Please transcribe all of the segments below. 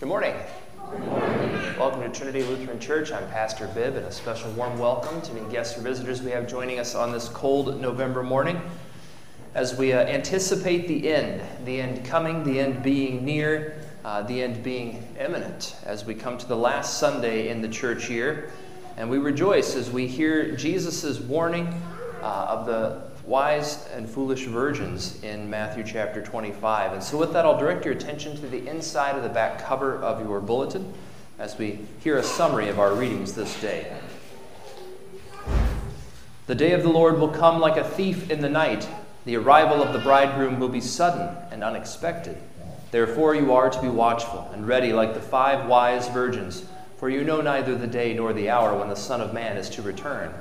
Good morning. Good morning. Welcome to Trinity Lutheran Church. I'm Pastor Bibb, and a special warm welcome to any guests or visitors we have joining us on this cold November morning. As we uh, anticipate the end, the end coming, the end being near, uh, the end being imminent, as we come to the last Sunday in the church year, and we rejoice as we hear Jesus' warning uh, of the wise and foolish virgins in Matthew chapter 25. And so, with that, I'll direct your attention to the inside of the back cover of your bulletin as we hear a summary of our readings this day. The day of the Lord will come like a thief in the night. The arrival of the bridegroom will be sudden and unexpected. Therefore, you are to be watchful and ready like the five wise virgins, for you know neither the day nor the hour when the Son of Man is to return.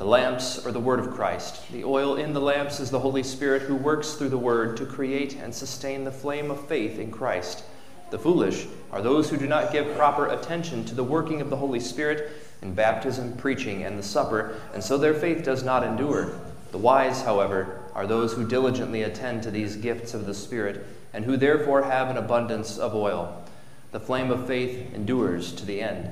The lamps are the Word of Christ. The oil in the lamps is the Holy Spirit who works through the Word to create and sustain the flame of faith in Christ. The foolish are those who do not give proper attention to the working of the Holy Spirit in baptism, preaching, and the supper, and so their faith does not endure. The wise, however, are those who diligently attend to these gifts of the Spirit, and who therefore have an abundance of oil. The flame of faith endures to the end.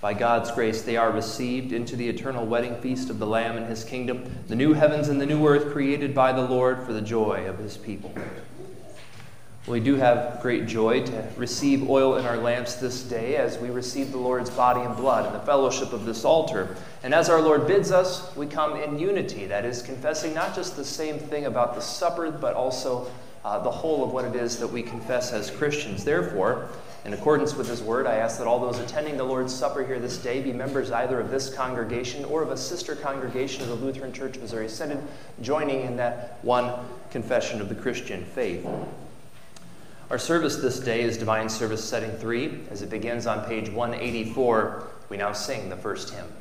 By God's grace, they are received into the eternal wedding feast of the Lamb and his kingdom, the new heavens and the new earth created by the Lord for the joy of his people. We do have great joy to receive oil in our lamps this day as we receive the Lord's body and blood in the fellowship of this altar. And as our Lord bids us, we come in unity, that is, confessing not just the same thing about the supper, but also uh, the whole of what it is that we confess as Christians. Therefore, in accordance with his word, I ask that all those attending the Lord's Supper here this day be members either of this congregation or of a sister congregation of the Lutheran Church Missouri Synod, joining in that one confession of the Christian faith. Our service this day is Divine Service Setting 3. As it begins on page 184, we now sing the first hymn.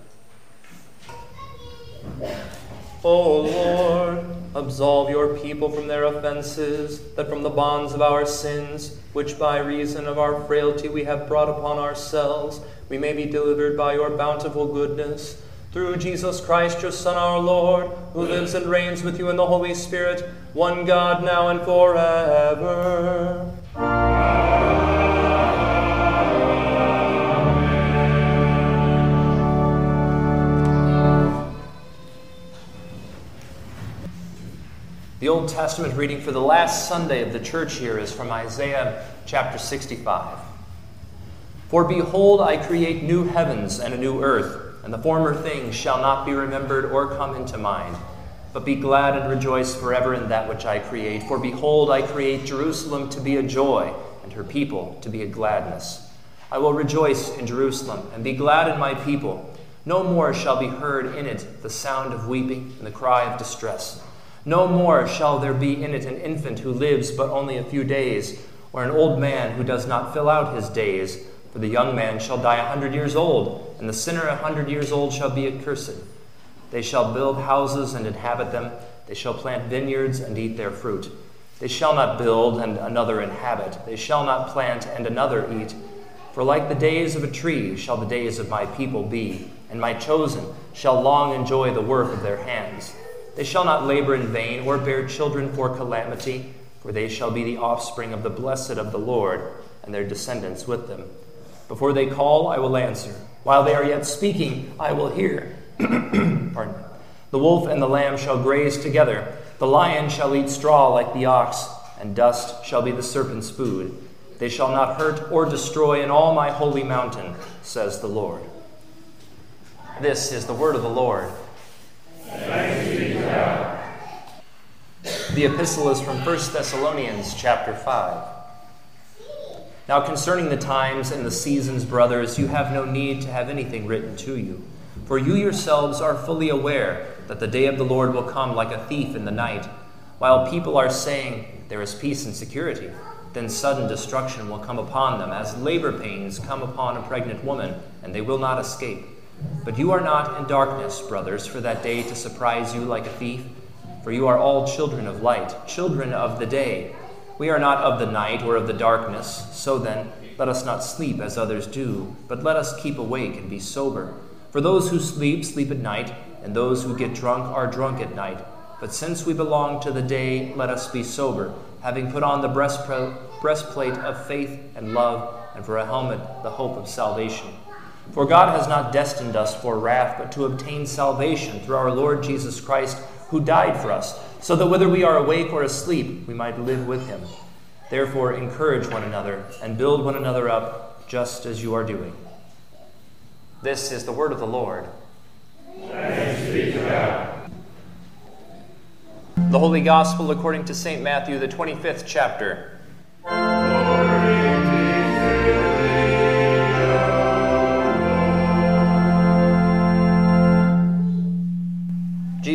O Lord, absolve your people from their offenses, that from the bonds of our sins, which by reason of our frailty we have brought upon ourselves, we may be delivered by your bountiful goodness. Through Jesus Christ, your Son, our Lord, who lives and reigns with you in the Holy Spirit, one God, now and forever. The Old Testament reading for the last Sunday of the church year is from Isaiah chapter 65. For behold, I create new heavens and a new earth, and the former things shall not be remembered or come into mind. But be glad and rejoice forever in that which I create. For behold, I create Jerusalem to be a joy, and her people to be a gladness. I will rejoice in Jerusalem, and be glad in my people. No more shall be heard in it the sound of weeping and the cry of distress. No more shall there be in it an infant who lives but only a few days, or an old man who does not fill out his days. For the young man shall die a hundred years old, and the sinner a hundred years old shall be accursed. They shall build houses and inhabit them. They shall plant vineyards and eat their fruit. They shall not build and another inhabit. They shall not plant and another eat. For like the days of a tree shall the days of my people be, and my chosen shall long enjoy the work of their hands. They shall not labor in vain or bear children for calamity, for they shall be the offspring of the blessed of the Lord, and their descendants with them. Before they call, I will answer. While they are yet speaking, I will hear. Pardon. The wolf and the lamb shall graze together. The lion shall eat straw like the ox, and dust shall be the serpent's food. They shall not hurt or destroy in all my holy mountain, says the Lord. This is the word of the Lord. The epistle is from 1 Thessalonians chapter 5. Now, concerning the times and the seasons, brothers, you have no need to have anything written to you. For you yourselves are fully aware that the day of the Lord will come like a thief in the night. While people are saying, There is peace and security, then sudden destruction will come upon them, as labor pains come upon a pregnant woman, and they will not escape. But you are not in darkness, brothers, for that day to surprise you like a thief. For you are all children of light, children of the day. We are not of the night or of the darkness. So then, let us not sleep as others do, but let us keep awake and be sober. For those who sleep, sleep at night, and those who get drunk are drunk at night. But since we belong to the day, let us be sober, having put on the breastplate of faith and love, and for a helmet, the hope of salvation. For God has not destined us for wrath, but to obtain salvation through our Lord Jesus Christ, who died for us, so that whether we are awake or asleep, we might live with him. Therefore, encourage one another and build one another up, just as you are doing. This is the word of the Lord. The Holy Gospel according to St. Matthew, the 25th chapter.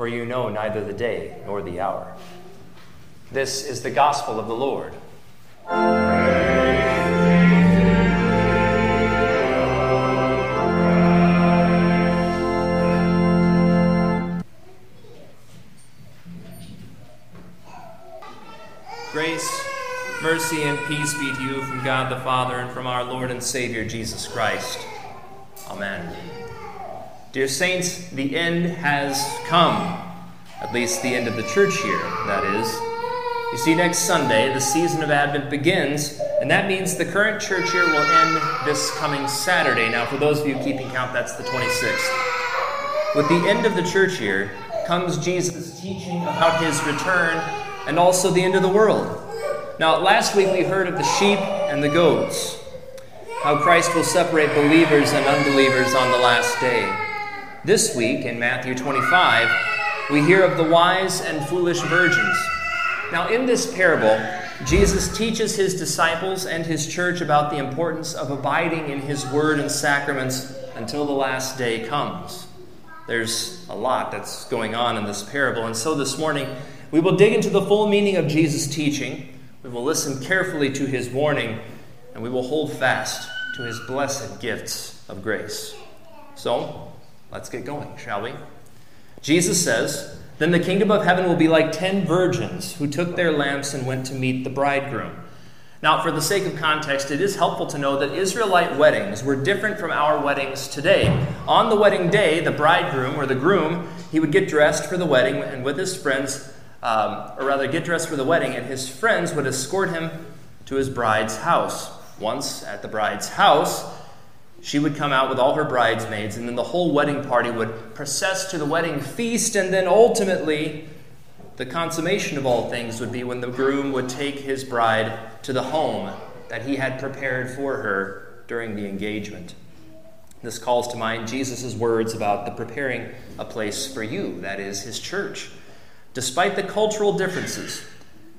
for you know neither the day nor the hour. This is the gospel of the Lord. Grace, mercy, and peace be to you from God the Father and from our Lord and Savior Jesus Christ. Amen. Dear saints, the end has come. At least the end of the church year, that is. You see, next Sunday, the season of Advent begins, and that means the current church year will end this coming Saturday. Now, for those of you keeping count, that's the 26th. With the end of the church year comes Jesus' teaching about his return and also the end of the world. Now, last week we heard of the sheep and the goats, how Christ will separate believers and unbelievers on the last day. This week in Matthew 25, we hear of the wise and foolish virgins. Now, in this parable, Jesus teaches his disciples and his church about the importance of abiding in his word and sacraments until the last day comes. There's a lot that's going on in this parable, and so this morning we will dig into the full meaning of Jesus' teaching. We will listen carefully to his warning, and we will hold fast to his blessed gifts of grace. So, Let's get going, shall we? Jesus says, Then the kingdom of heaven will be like ten virgins who took their lamps and went to meet the bridegroom. Now, for the sake of context, it is helpful to know that Israelite weddings were different from our weddings today. On the wedding day, the bridegroom or the groom, he would get dressed for the wedding and with his friends, um, or rather, get dressed for the wedding, and his friends would escort him to his bride's house. Once at the bride's house, she would come out with all her bridesmaids, and then the whole wedding party would process to the wedding feast, and then ultimately, the consummation of all things would be when the groom would take his bride to the home that he had prepared for her during the engagement. This calls to mind Jesus' words about the preparing a place for you, that is, his church. Despite the cultural differences,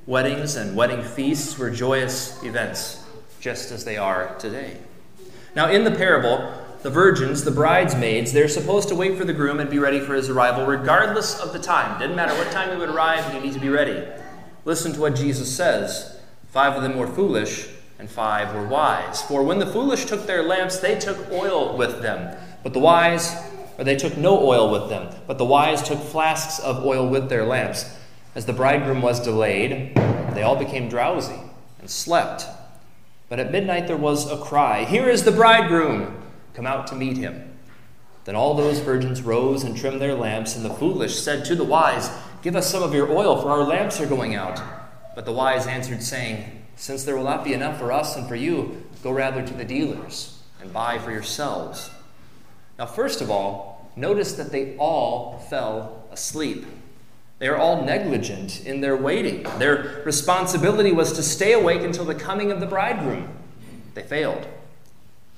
weddings and wedding feasts were joyous events, just as they are today. Now, in the parable, the virgins, the bridesmaids, they're supposed to wait for the groom and be ready for his arrival, regardless of the time. Didn't matter what time he would arrive, you need to be ready. Listen to what Jesus says Five of them were foolish, and five were wise. For when the foolish took their lamps, they took oil with them. But the wise, or they took no oil with them. But the wise took flasks of oil with their lamps. As the bridegroom was delayed, they all became drowsy and slept. But at midnight there was a cry Here is the bridegroom! Come out to meet him. Then all those virgins rose and trimmed their lamps, and the foolish said to the wise, Give us some of your oil, for our lamps are going out. But the wise answered, saying, Since there will not be enough for us and for you, go rather to the dealers and buy for yourselves. Now, first of all, notice that they all fell asleep. They are all negligent in their waiting. Their responsibility was to stay awake until the coming of the bridegroom. They failed.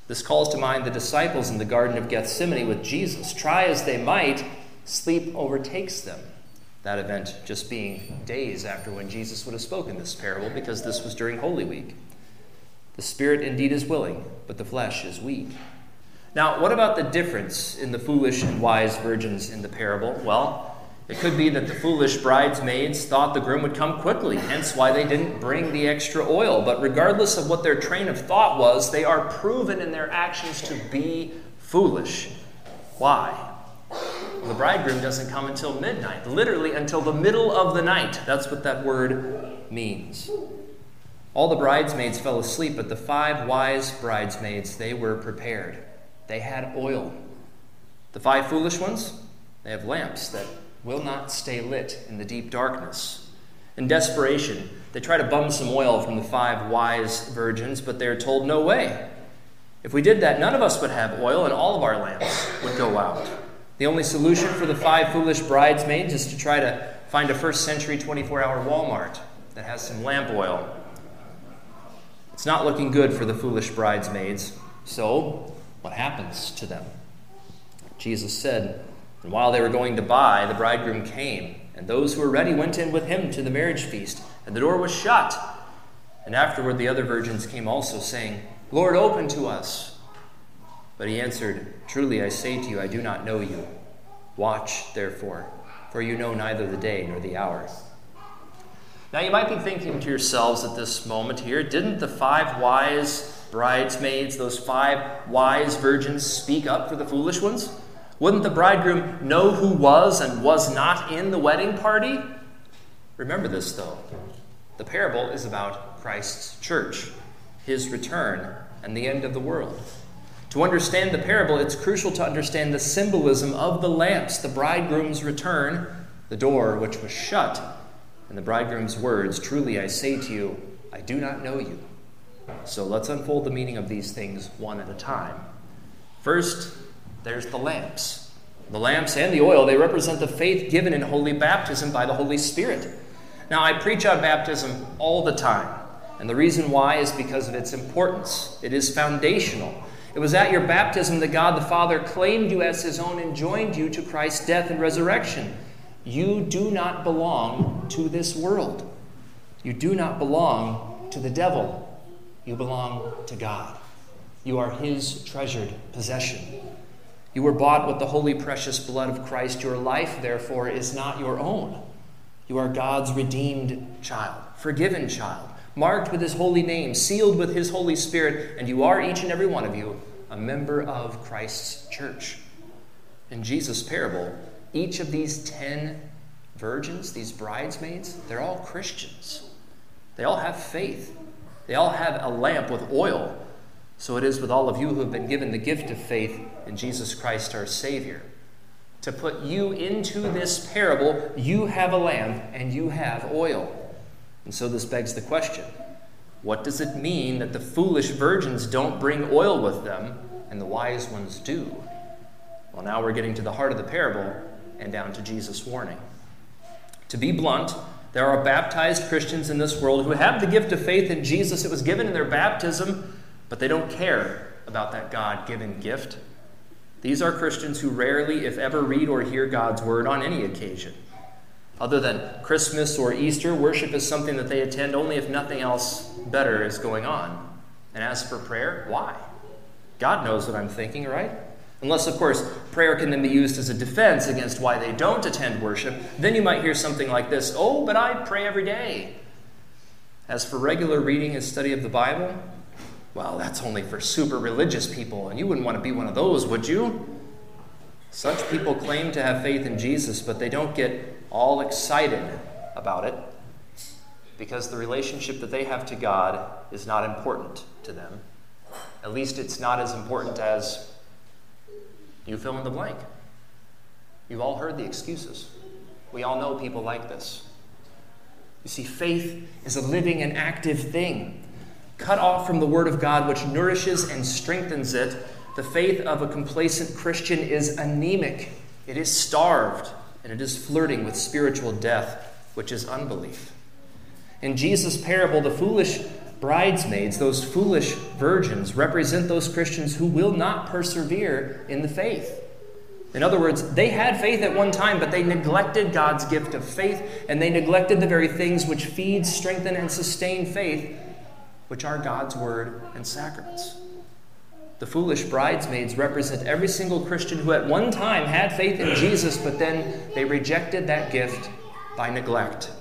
This calls to mind the disciples in the Garden of Gethsemane with Jesus. Try as they might, sleep overtakes them. That event just being days after when Jesus would have spoken this parable, because this was during Holy Week. The spirit indeed is willing, but the flesh is weak. Now, what about the difference in the foolish and wise virgins in the parable? Well, it could be that the foolish bridesmaids thought the groom would come quickly, hence why they didn't bring the extra oil. But regardless of what their train of thought was, they are proven in their actions to be foolish. Why? Well, the bridegroom doesn't come until midnight, literally until the middle of the night. That's what that word means. All the bridesmaids fell asleep, but the five wise bridesmaids, they were prepared. They had oil. The five foolish ones, they have lamps that will not stay lit in the deep darkness. In desperation, they try to bum some oil from the five wise virgins, but they are told, No way. If we did that, none of us would have oil and all of our lamps would go out. The only solution for the five foolish bridesmaids is to try to find a first century 24 hour Walmart that has some lamp oil. It's not looking good for the foolish bridesmaids. So, what happens to them? Jesus said, and while they were going to buy, the bridegroom came, and those who were ready went in with him to the marriage feast, and the door was shut. And afterward the other virgins came also, saying, Lord, open to us. But he answered, Truly I say to you, I do not know you. Watch, therefore, for you know neither the day nor the hour. Now you might be thinking to yourselves at this moment here, didn't the five wise bridesmaids, those five wise virgins, speak up for the foolish ones? Wouldn't the bridegroom know who was and was not in the wedding party? Remember this, though. The parable is about Christ's church, his return, and the end of the world. To understand the parable, it's crucial to understand the symbolism of the lamps, the bridegroom's return, the door which was shut, and the bridegroom's words Truly I say to you, I do not know you. So let's unfold the meaning of these things one at a time. First, there's the lamps. The lamps and the oil, they represent the faith given in holy baptism by the Holy Spirit. Now, I preach on baptism all the time, and the reason why is because of its importance. It is foundational. It was at your baptism that God the Father claimed you as his own and joined you to Christ's death and resurrection. You do not belong to this world. You do not belong to the devil. You belong to God. You are his treasured possession. You were bought with the holy, precious blood of Christ. Your life, therefore, is not your own. You are God's redeemed child, forgiven child, marked with his holy name, sealed with his Holy Spirit, and you are, each and every one of you, a member of Christ's church. In Jesus' parable, each of these ten virgins, these bridesmaids, they're all Christians. They all have faith. They all have a lamp with oil so it is with all of you who have been given the gift of faith in Jesus Christ our Savior. To put you into this parable, you have a lamp and you have oil. And so this begs the question what does it mean that the foolish virgins don't bring oil with them and the wise ones do? Well, now we're getting to the heart of the parable and down to Jesus' warning. To be blunt, there are baptized Christians in this world who have the gift of faith in Jesus. It was given in their baptism, but they don't care about that God given gift. These are Christians who rarely, if ever, read or hear God's word on any occasion. Other than Christmas or Easter, worship is something that they attend only if nothing else better is going on. And as for prayer, why? God knows what I'm thinking, right? Unless, of course, prayer can then be used as a defense against why they don't attend worship. Then you might hear something like this Oh, but I pray every day. As for regular reading and study of the Bible, well, that's only for super religious people, and you wouldn't want to be one of those, would you? Such people claim to have faith in Jesus, but they don't get all excited about it because the relationship that they have to God is not important to them. At least it's not as important as you fill in the blank. You've all heard the excuses. We all know people like this. You see, faith is a living and active thing cut off from the Word of God, which nourishes and strengthens it, the faith of a complacent Christian is anemic, it is starved. and it is flirting with spiritual death, which is unbelief. In Jesus' parable, the foolish bridesmaids, those foolish virgins, represent those Christians who will not persevere in the faith. In other words, they had faith at one time, but they neglected God's gift of faith, and they neglected the very things which feed, strengthen, and sustain faith, which are God's word and sacraments. The foolish bridesmaids represent every single Christian who at one time had faith in Jesus, but then they rejected that gift by neglect.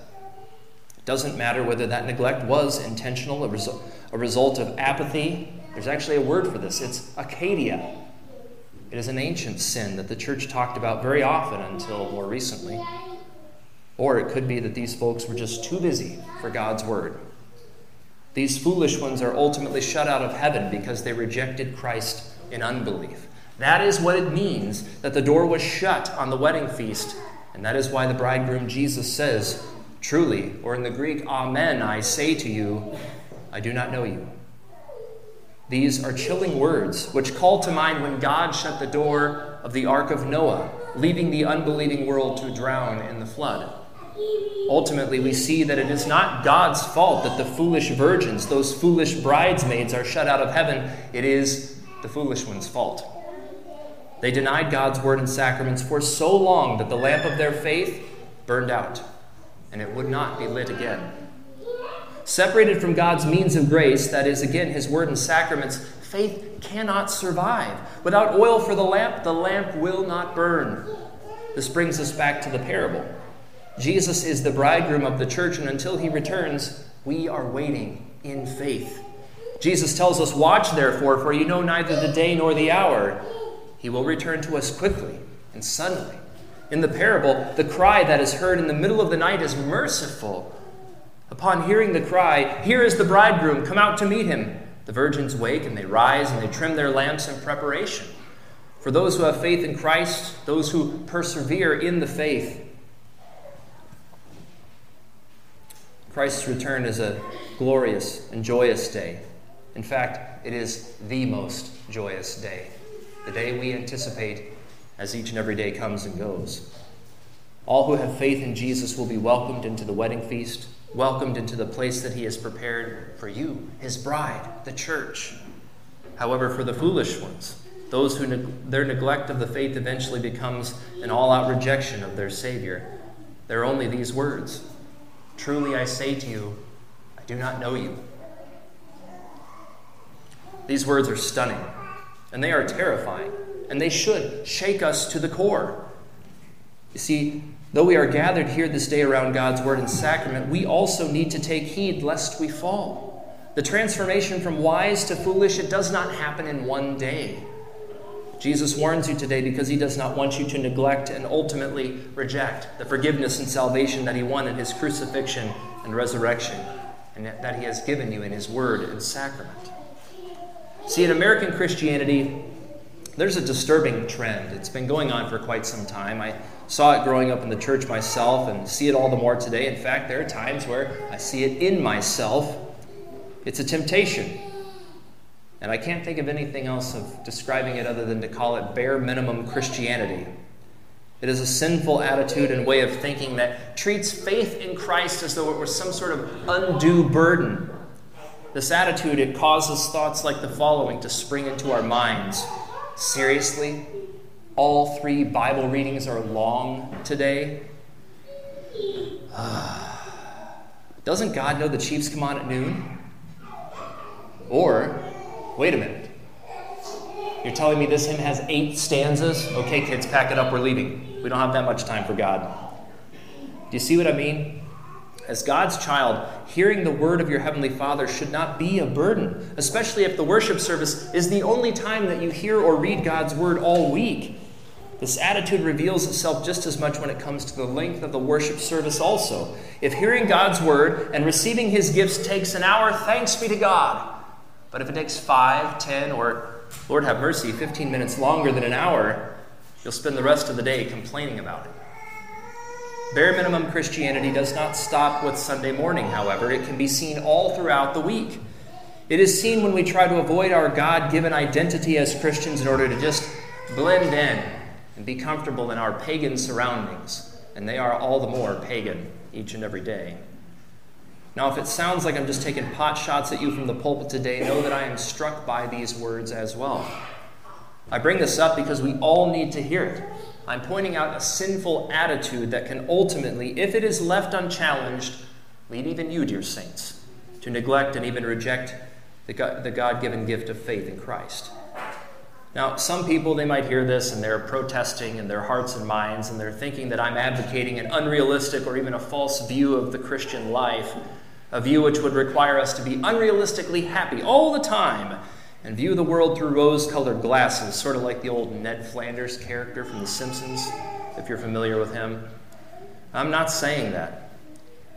It doesn't matter whether that neglect was intentional, a, resu- a result of apathy. There's actually a word for this it's acedia. It is an ancient sin that the church talked about very often until more recently. Or it could be that these folks were just too busy for God's word. These foolish ones are ultimately shut out of heaven because they rejected Christ in unbelief. That is what it means that the door was shut on the wedding feast. And that is why the bridegroom Jesus says, Truly, or in the Greek, Amen, I say to you, I do not know you. These are chilling words which call to mind when God shut the door of the ark of Noah, leaving the unbelieving world to drown in the flood. Ultimately, we see that it is not God's fault that the foolish virgins, those foolish bridesmaids, are shut out of heaven. It is the foolish one's fault. They denied God's word and sacraments for so long that the lamp of their faith burned out, and it would not be lit again. Separated from God's means of grace, that is, again, His word and sacraments, faith cannot survive. Without oil for the lamp, the lamp will not burn. This brings us back to the parable. Jesus is the bridegroom of the church, and until he returns, we are waiting in faith. Jesus tells us, Watch therefore, for you know neither the day nor the hour. He will return to us quickly and suddenly. In the parable, the cry that is heard in the middle of the night is merciful. Upon hearing the cry, Here is the bridegroom, come out to meet him, the virgins wake and they rise and they trim their lamps in preparation. For those who have faith in Christ, those who persevere in the faith, Christ's return is a glorious and joyous day. In fact, it is the most joyous day, the day we anticipate as each and every day comes and goes. All who have faith in Jesus will be welcomed into the wedding feast, welcomed into the place that He has prepared for you, His bride, the church. However, for the foolish ones, those who their neglect of the faith eventually becomes an all out rejection of their Savior, there are only these words Truly I say to you, I do not know you. These words are stunning, and they are terrifying, and they should shake us to the core. You see, though we are gathered here this day around God's word and sacrament, we also need to take heed lest we fall. The transformation from wise to foolish, it does not happen in one day. Jesus warns you today because he does not want you to neglect and ultimately reject the forgiveness and salvation that he won in his crucifixion and resurrection, and that he has given you in his word and sacrament. See, in American Christianity, there's a disturbing trend. It's been going on for quite some time. I saw it growing up in the church myself and see it all the more today. In fact, there are times where I see it in myself. It's a temptation and I can't think of anything else of describing it other than to call it bare minimum Christianity. It is a sinful attitude and way of thinking that treats faith in Christ as though it were some sort of undue burden. This attitude it causes thoughts like the following to spring into our minds. Seriously? All three Bible readings are long today? Ah. Doesn't God know the Chiefs come on at noon? Or Wait a minute. You're telling me this hymn has eight stanzas? Okay, kids, pack it up, we're leaving. We don't have that much time for God. Do you see what I mean? As God's child, hearing the word of your Heavenly Father should not be a burden, especially if the worship service is the only time that you hear or read God's word all week. This attitude reveals itself just as much when it comes to the length of the worship service, also. If hearing God's word and receiving his gifts takes an hour, thanks be to God. But if it takes five, ten, or, Lord have mercy, 15 minutes longer than an hour, you'll spend the rest of the day complaining about it. Bare minimum Christianity does not stop with Sunday morning, however. It can be seen all throughout the week. It is seen when we try to avoid our God given identity as Christians in order to just blend in and be comfortable in our pagan surroundings. and they are all the more pagan each and every day. Now, if it sounds like I'm just taking pot shots at you from the pulpit today, know that I am struck by these words as well. I bring this up because we all need to hear it. I'm pointing out a sinful attitude that can ultimately, if it is left unchallenged, lead even you, dear saints, to neglect and even reject the God given gift of faith in Christ. Now, some people, they might hear this and they're protesting in their hearts and minds, and they're thinking that I'm advocating an unrealistic or even a false view of the Christian life, a view which would require us to be unrealistically happy all the time and view the world through rose colored glasses, sort of like the old Ned Flanders character from The Simpsons, if you're familiar with him. I'm not saying that.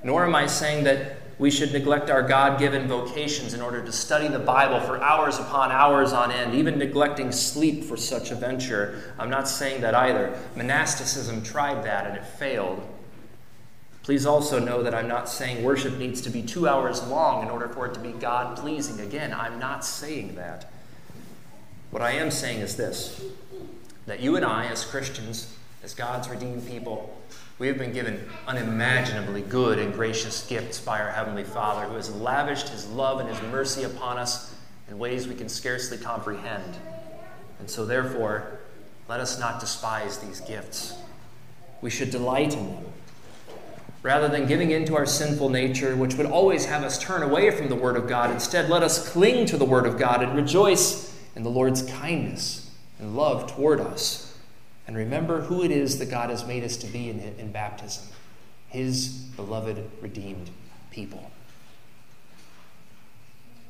Nor am I saying that we should neglect our God given vocations in order to study the Bible for hours upon hours on end, even neglecting sleep for such a venture. I'm not saying that either. Monasticism tried that and it failed. Please also know that I'm not saying worship needs to be two hours long in order for it to be God pleasing. Again, I'm not saying that. What I am saying is this that you and I, as Christians, as God's redeemed people, we have been given unimaginably good and gracious gifts by our Heavenly Father, who has lavished His love and His mercy upon us in ways we can scarcely comprehend. And so, therefore, let us not despise these gifts. We should delight in them rather than giving in to our sinful nature, which would always have us turn away from the Word of God. Instead, let us cling to the Word of God and rejoice in the Lord's kindness and love toward us. And remember who it is that God has made us to be in, in baptism His beloved, redeemed people.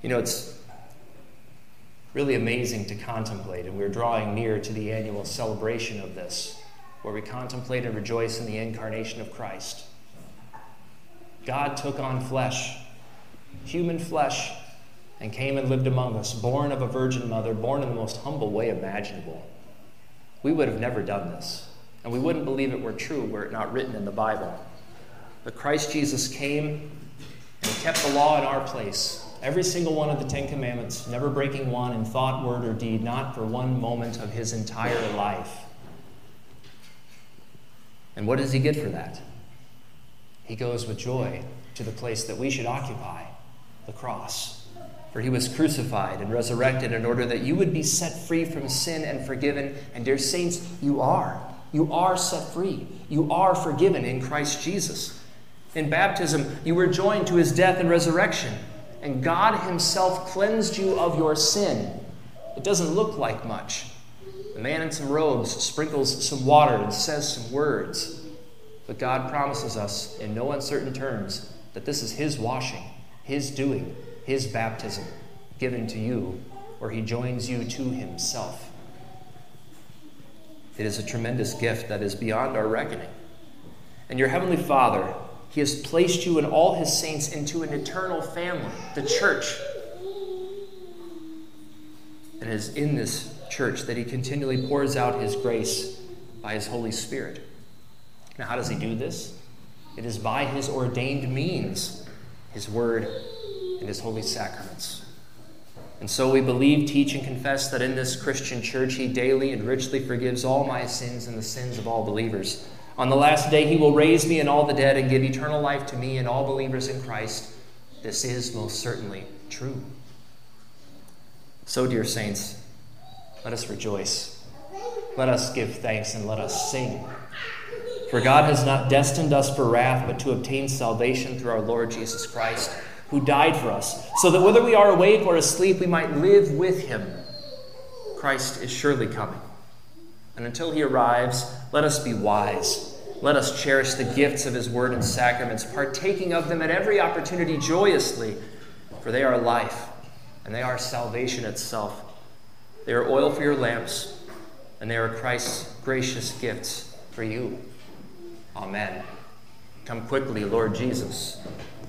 You know, it's really amazing to contemplate, and we're drawing near to the annual celebration of this, where we contemplate and rejoice in the incarnation of Christ. God took on flesh, human flesh, and came and lived among us, born of a virgin mother, born in the most humble way imaginable. We would have never done this, and we wouldn't believe it were true were it not written in the Bible. But Christ Jesus came and kept the law in our place. Every single one of the Ten Commandments, never breaking one in thought, word, or deed, not for one moment of his entire life. And what does he get for that? He goes with joy to the place that we should occupy the cross. For he was crucified and resurrected in order that you would be set free from sin and forgiven. And, dear saints, you are. You are set free. You are forgiven in Christ Jesus. In baptism, you were joined to his death and resurrection, and God himself cleansed you of your sin. It doesn't look like much. A man in some robes sprinkles some water and says some words. But God promises us in no uncertain terms that this is His washing, His doing, His baptism given to you, where He joins you to Himself. It is a tremendous gift that is beyond our reckoning. And your Heavenly Father, He has placed you and all His saints into an eternal family, the church. And it is in this church that He continually pours out His grace by His Holy Spirit. Now, how does he do this? It is by his ordained means, his word and his holy sacraments. And so we believe, teach, and confess that in this Christian church he daily and richly forgives all my sins and the sins of all believers. On the last day he will raise me and all the dead and give eternal life to me and all believers in Christ. This is most certainly true. So, dear saints, let us rejoice. Let us give thanks and let us sing. For God has not destined us for wrath, but to obtain salvation through our Lord Jesus Christ, who died for us, so that whether we are awake or asleep, we might live with him. Christ is surely coming. And until he arrives, let us be wise. Let us cherish the gifts of his word and sacraments, partaking of them at every opportunity joyously, for they are life and they are salvation itself. They are oil for your lamps, and they are Christ's gracious gifts for you. Amen. Come quickly, Lord Jesus.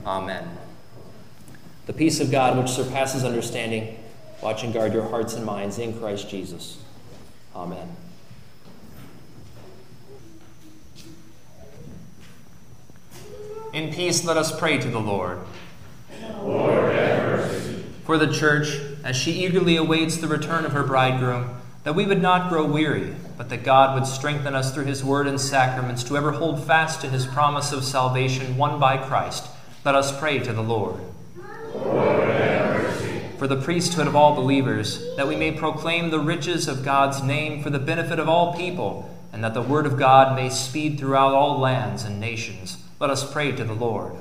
Amen. The peace of God, which surpasses understanding, watch and guard your hearts and minds in Christ Jesus. Amen. In peace, let us pray to the Lord. Lord, have mercy. For the church, as she eagerly awaits the return of her bridegroom, that we would not grow weary, but that God would strengthen us through his word and sacraments to ever hold fast to his promise of salvation won by Christ. Let us pray to the Lord. Lord for the priesthood of all believers, that we may proclaim the riches of God's name for the benefit of all people, and that the word of God may speed throughout all lands and nations. Let us pray to the Lord.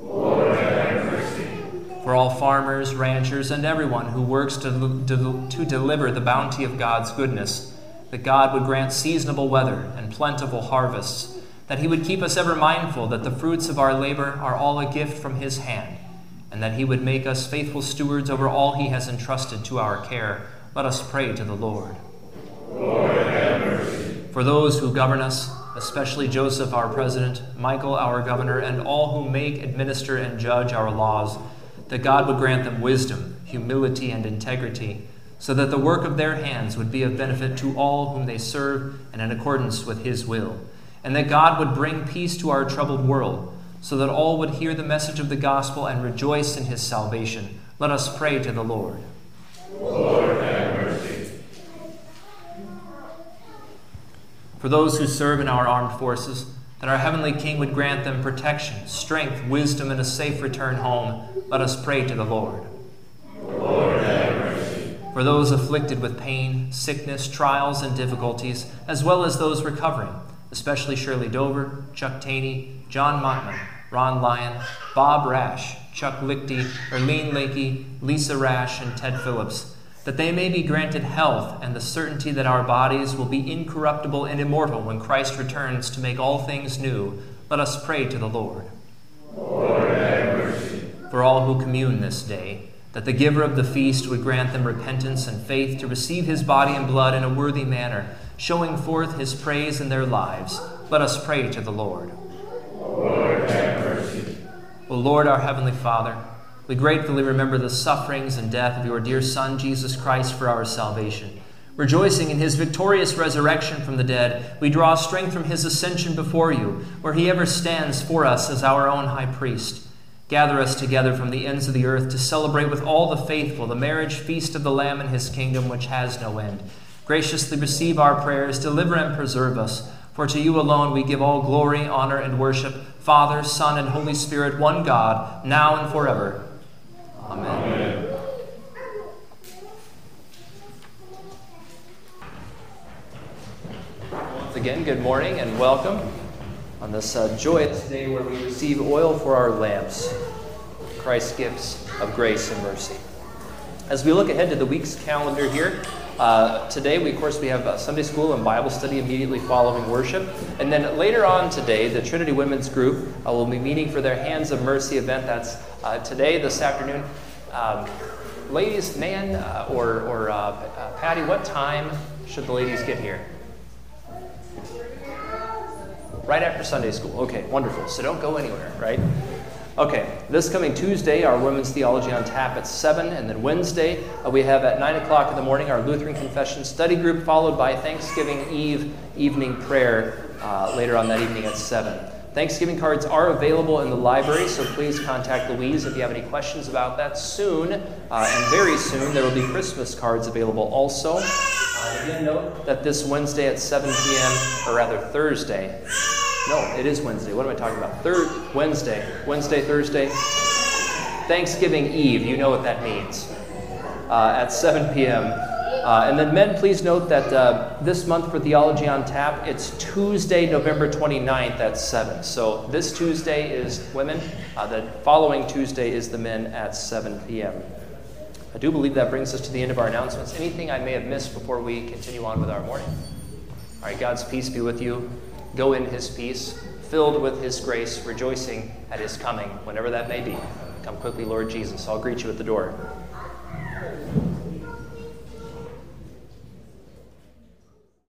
Lord. For all farmers, ranchers, and everyone who works to, to, to deliver the bounty of God's goodness, that God would grant seasonable weather and plentiful harvests, that He would keep us ever mindful that the fruits of our labor are all a gift from His hand and that he would make us faithful stewards over all he has entrusted to our care. Let us pray to the Lord. Lord. For those who govern us, especially Joseph, our president, Michael, our governor, and all who make, administer, and judge our laws, that God would grant them wisdom, humility, and integrity, so that the work of their hands would be of benefit to all whom they serve and in accordance with his will, and that God would bring peace to our troubled world so that all would hear the message of the gospel and rejoice in his salvation. Let us pray to the Lord. Lord, have mercy. For those who serve in our armed forces, that our heavenly King would grant them protection, strength, wisdom, and a safe return home, let us pray to the Lord. For those afflicted with pain, sickness, trials, and difficulties, as well as those recovering, especially Shirley Dover, Chuck Taney, John Montman, Ron Lyon, Bob Rash, Chuck Lichty, Erlene Lakey, Lisa Rash, and Ted Phillips, that they may be granted health and the certainty that our bodies will be incorruptible and immortal when Christ returns to make all things new, let us pray to the Lord. Lord, have mercy. For all who commune this day, that the giver of the feast would grant them repentance and faith to receive his body and blood in a worthy manner, showing forth his praise in their lives, let us pray to the Lord. Lord, have mercy. O Lord, our Heavenly Father, we gratefully remember the sufferings and death of your dear Son, Jesus Christ, for our salvation. Rejoicing in his victorious resurrection from the dead, we draw strength from his ascension before you, where he ever stands for us as our own high priest. Gather us together from the ends of the earth to celebrate with all the faithful the marriage feast of the Lamb and his kingdom, which has no end. Graciously receive our prayers, deliver and preserve us. For to you alone we give all glory, honor, and worship, Father, Son, and Holy Spirit, one God, now and forever. Amen. Amen. Once again, good morning and welcome on this uh, joyous day where we receive oil for our lamps, Christ's gifts of grace and mercy. As we look ahead to the week's calendar here, uh, today, we, of course, we have uh, Sunday school and Bible study immediately following worship. And then later on today, the Trinity Women's Group uh, will be meeting for their Hands of Mercy event. That's uh, today, this afternoon. Um, ladies, Nan uh, or, or uh, Patty, what time should the ladies get here? Right after Sunday school. Okay, wonderful. So don't go anywhere, right? Okay, this coming Tuesday, our Women's Theology on Tap at 7, and then Wednesday, uh, we have at 9 o'clock in the morning our Lutheran Confession study group, followed by Thanksgiving Eve evening prayer uh, later on that evening at 7. Thanksgiving cards are available in the library, so please contact Louise if you have any questions about that. Soon, uh, and very soon, there will be Christmas cards available also. Uh, again, note that this Wednesday at 7 p.m., or rather Thursday, no, it is Wednesday. What am I talking about? Third Wednesday. Wednesday, Thursday. Thanksgiving Eve. You know what that means. Uh, at 7 p.m. Uh, and then, men, please note that uh, this month for Theology on Tap, it's Tuesday, November 29th at 7. So this Tuesday is women. Uh, the following Tuesday is the men at 7 p.m. I do believe that brings us to the end of our announcements. Anything I may have missed before we continue on with our morning? All right, God's peace be with you go in his peace, filled with his grace, rejoicing at his coming, whenever that may be. Come quickly, Lord Jesus. I'll greet you at the door.